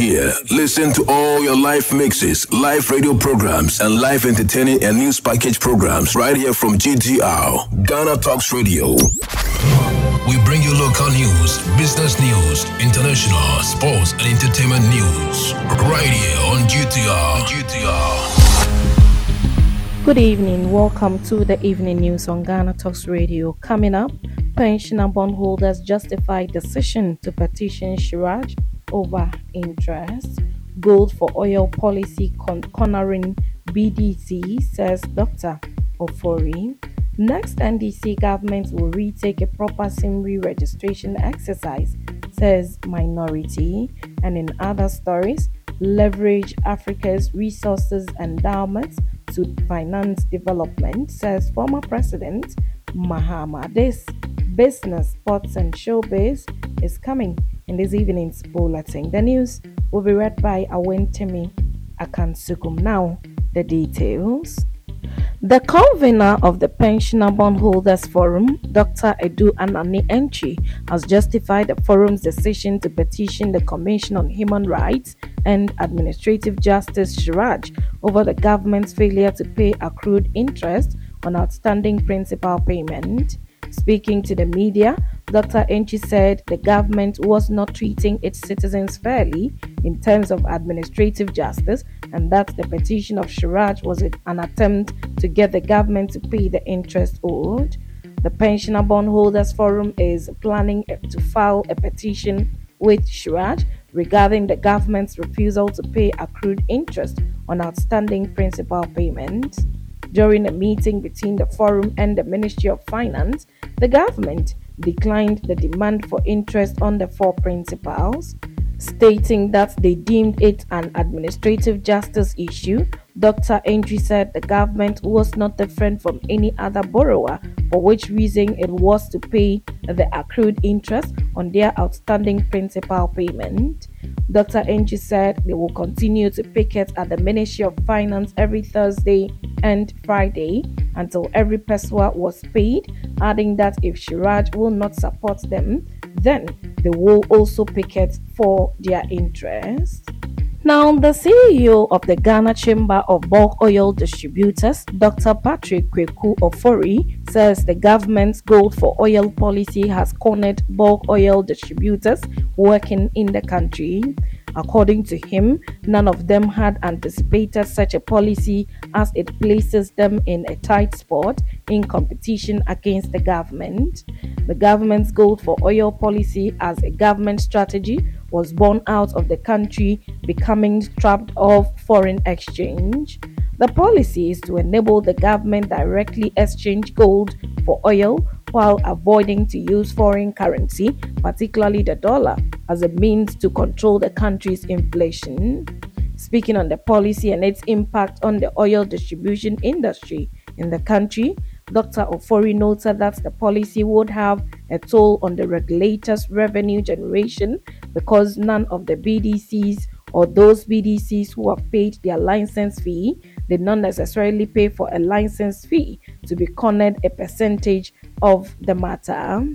here. Listen to all your live mixes, live radio programs, and live entertaining and news package programs right here from GTR, Ghana Talks Radio. We bring you local news, business news, international, sports, and entertainment news right here on GTR. GTR. Good evening. Welcome to the evening news on Ghana Talks Radio. Coming up, pensioner bondholders justify decision to petition CHRAJ over interest. Gold for oil policy con- cornering BDC, says Dr. Ofori. Next NDC government will retake a proper SIM re-registration exercise, says Minority. And in other stories, leverage Africa's resources endowments to finance development, says former President Mahama. This business, sports, and showbiz is coming in this evening's bulletin. The news will be read by Awen Timi Akansukum. Now, the details. The convener of the Pensioner Bondholders Forum, Dr. Adu Anane Antwi, has justified the forum's decision to petition the Commission on Human Rights and Administrative Justice CHRAJ over the government's failure to pay accrued interest on outstanding principal payment. Speaking to the media, Dr. Antwi said the government was not treating its citizens fairly in terms of administrative justice and that the petition of CHRAJ was an attempt to get the government to pay the interest owed. The Pensioner Bondholders Forum is planning to file a petition with CHRAJ regarding the government's refusal to pay accrued interest on outstanding principal payments. During a meeting between the forum and the Ministry of Finance, the government declined the demand for interest on the four principals, stating that they deemed it an administrative justice issue. Dr. Andrew said the government was not different from any other borrower, for which reason it was to pay the accrued interest on their outstanding principal payment. Dr. Antwi said they will continue to picket at the Ministry of Finance every Thursday and Friday until every pesewa was paid, adding that if CHRAJ will not support them, then they will also picket for their interest. Now, the CEO of the Ghana Chamber of Bulk Oil Distributors, Dr. Patrick Kweku Ofori, says the government's gold for oil policy has cornered bulk oil distributors working in the country. According to him, none of them had anticipated such a policy as it places them in a tight spot in competition against the government. The government's gold for oil policy as a government strategy was born out of the country becoming trapped of foreign exchange. The policy is to enable the government directly exchange gold for oil while avoiding to use foreign currency, particularly the dollar, as a means to control the country's inflation. Speaking on the policy and its impact on the oil distribution industry in the country, Dr. Ofori noted that the policy would have a toll on the regulator's revenue generation because none of the BDCs or those BDCs who have paid their license fee did not necessarily pay for a license fee to be cornered a percentage of the matter.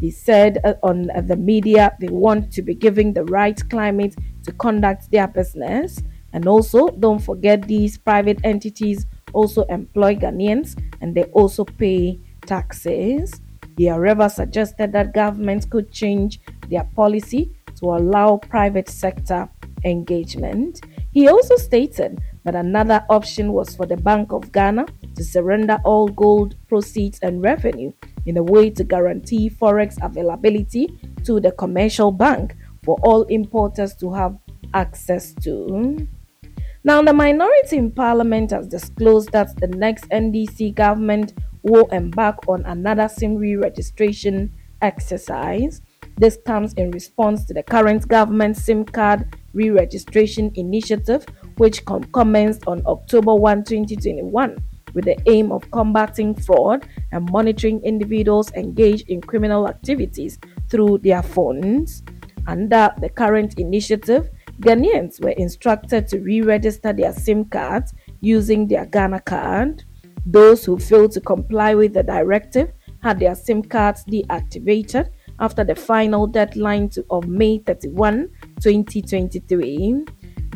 He said uh, on uh, the media they want to be giving the right climate to conduct their business. And also, don't forget these private entities also employ Ghanaians and they also pay taxes. He, however, suggested that governments could change their policy to allow private sector engagement. He also stated that another option was for the Bank of Ghana to surrender all gold proceeds and revenue in a way to guarantee forex availability to the commercial bank for all importers to have access to. Now, the minority in parliament has disclosed that the next NDC government will embark on another SIM re registration exercise. This comes in response to the current government SIM card re registration initiative, which com- commenced on October 1, 2021, with the aim of combating fraud and monitoring individuals engaged in criminal activities through their phones. Under the current initiative, Ghanaians were instructed to re register their SIM cards using their Ghana card. Those who failed to comply with the directive had their SIM cards deactivated after the final deadline to, of May 31 2023.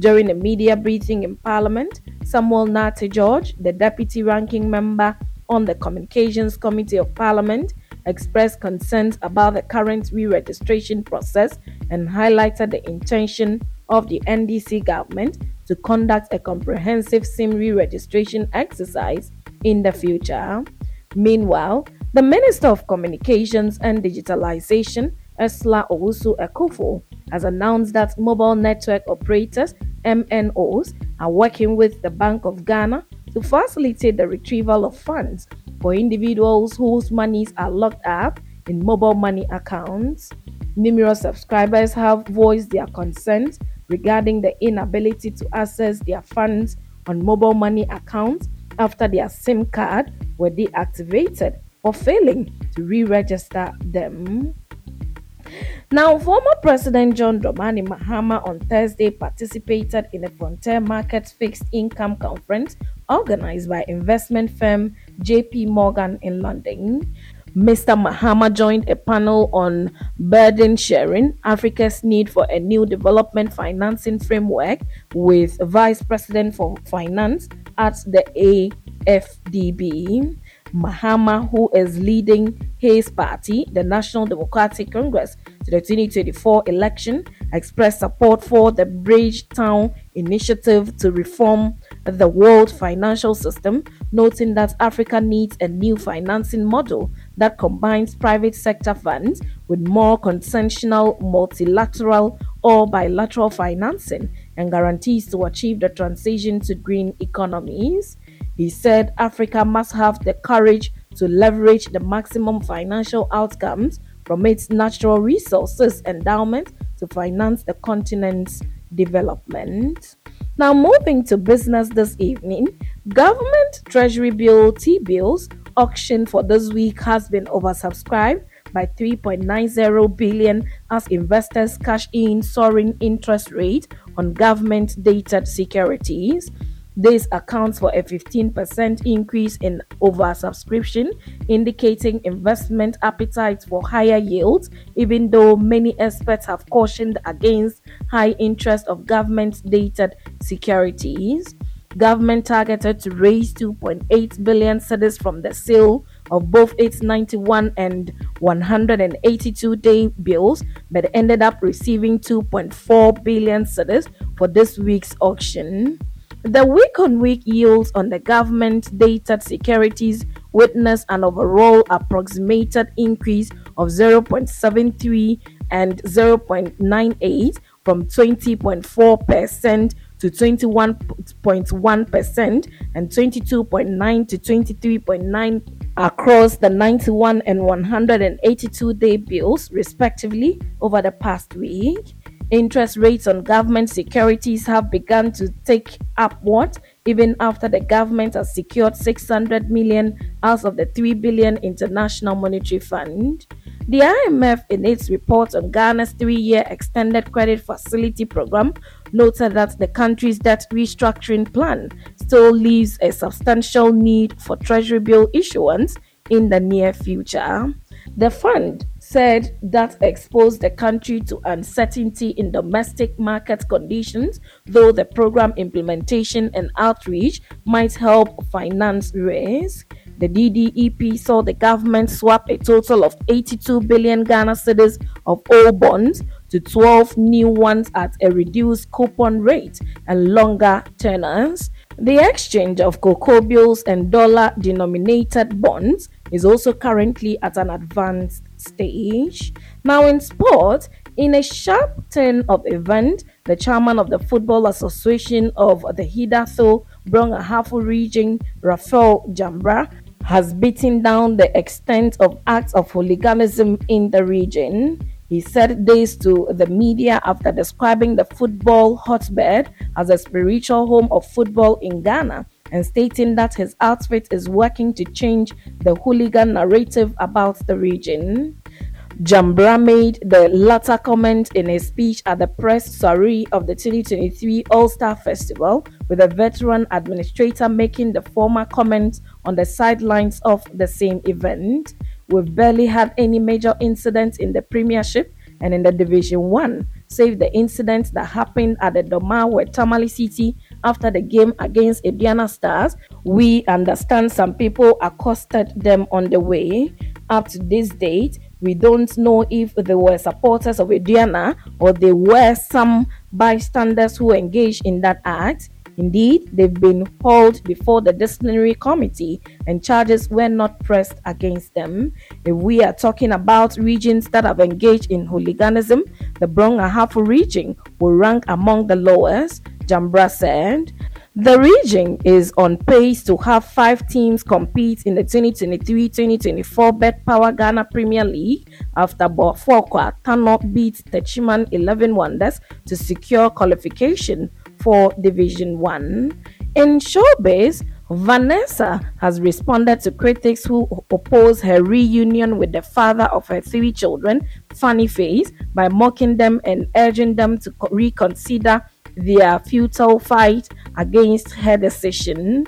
During a media briefing in Parliament, Samuel Nartey George, the deputy ranking member on the Communications Committee of Parliament, expressed concerns about the current re registration process and highlighted the intention of the NDC government to conduct a comprehensive SIM re registration exercise in the future. Meanwhile, the Minister of Communications and Digitalization, Ursula Owusu Ekuful, has announced that mobile network operators MNOs are working with the Bank of Ghana to facilitate the retrieval of funds for individuals whose monies are locked up in mobile money accounts. Numerous subscribers have voiced their concerns regarding the inability to access their funds on mobile money accounts after their SIM card were deactivated or failing to re register them. Now, former President John Dramani Mahama on Thursday participated in a Frontier Markets Fixed Income Conference organized by investment firm JP Morgan in London. Mr. Mahama joined a panel on burden sharing, Africa's need for a new development financing framework with Vice President for Finance at the AFDB. Mahama, who is leading his party, the National Democratic Congress, to the 2024 election, expressed support for the Bridgetown initiative to reform the world financial system, noting that Africa needs a new financing model that combines private sector funds with more consensual multilateral or bilateral financing and guarantees to achieve the transition to green economies. He said Africa must have the courage to leverage the maximum financial outcomes from its natural resources endowment to finance the continent's development. Now, moving to business this evening, government treasury bill T bills auction for this week has been oversubscribed by 3.90 billion as investors cash in soaring interest rate on government dated securities. This accounts for a 15% increase in oversubscription, indicating investment appetite for higher yields, even though many experts have cautioned against high interest of government dated securities. Government targeted to raise 2.8 billion cedis from the sale of both its 91 and 182 day bills, but ended up receiving 2.4 billion cedis for this week's auction. The week on week yields on the government dated securities witnessed an overall approximated increase of 0.73 and 0.98 from 20.4% to 21.1% and 22.9 to 23.9 across the 91 and 182 day bills, respectively, over the past week. Interest rates on government securities have begun to take upward even after the government has secured 600 million out of the 3 billion International Monetary Fund. The IMF, in its report on Ghana's three year extended credit facility program, noted that the country's debt restructuring plan still leaves a substantial need for Treasury bill issuance in the near future. The fund said that exposed the country to uncertainty in domestic market conditions, though the program implementation and outreach might help finance risk. The DDEP saw the government swap a total of 82 billion Ghana cedis of old bonds to 12 new ones at a reduced coupon rate and longer tenors. The exchange of cocoa bills and dollar denominated bonds is also currently at an advanced stage. Now, in sport, in a sharp turn of event, the chairman of the Football Association of the Hidatho Brong-Ahafo region, Raphael Jambra, has beaten down the extent of acts of hooliganism in the region. He said this to the media after describing the football hotbed as a spiritual home of football in Ghana and stating that his outfit is working to change the hooligan narrative about the region. Jambra made the latter comment in a speech at the press soiree of the 2023 All Star Festival, with a veteran administrator making the former comment on the sidelines of the same event. We've barely had any major incidents in the Premiership and in the Division 1 save the incident that happened at the Domawe Tamale City after the game against Aduana Stars. We understand some people accosted them on the way. Up to this date, we don't know if they were supporters of Aduana or they were some bystanders who engaged in that act. Indeed, they've been hauled before the disciplinary committee and charges were not pressed against them. If we are talking about regions that have engaged in hooliganism, the Brong-Ahafo region will rank among the lowest, Jambra said. The region is on pace to have five teams compete in the 2023-2024 betPawa Ghana Premier League after Bofoakwa Tano beat Techiman 11 Wonders to secure qualification for Division 1. In showbiz, Vanessa has responded to critics who oppose her reunion with the father of her three children, Funny Face, by mocking them and urging them to reconsider their futile fight against her decision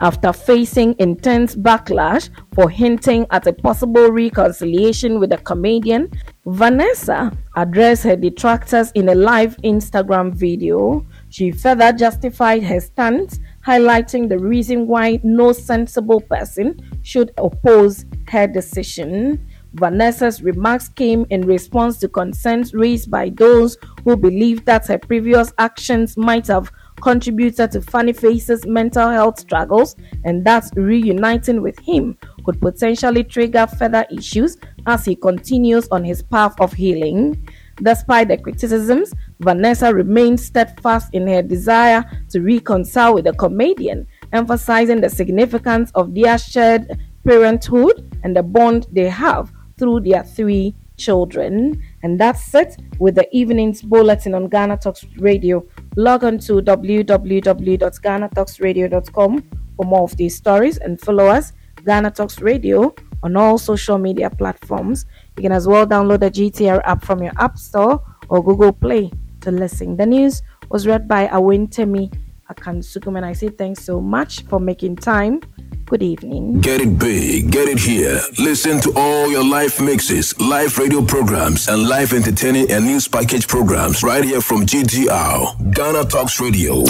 after facing intense backlash for hinting at a possible reconciliation with the comedian, Vanessa addressed her detractors in a live Instagram video. She further justified her stance, highlighting the reason why no sensible person should oppose her decision. Vanessa's remarks came in response to concerns raised by those who believe that her previous actions might have contributed to Funny Face's mental health struggles and that reuniting with him could potentially trigger further issues as he continues on his path of healing. Despite the criticisms, Vanessa remains steadfast in her desire to reconcile with the comedian, emphasizing the significance of their shared parenthood and the bond they have through their three children. And that's it with the evening's bulletin on Ghana Talks Radio. Log on to www.ghanatalksradio.com for more of these stories and follow us, Ghana Talks Radio, on all social media platforms. You can as well download the GTR app from your App Store or Google Play to listen. The news was read by Awentemi Akansukum, and I say thanks so much for making time Good evening. Get it big, get it here. Listen to all your live mixes, live radio programs, and live entertaining and news package programs right here from GTR, Ghana Talks Radio.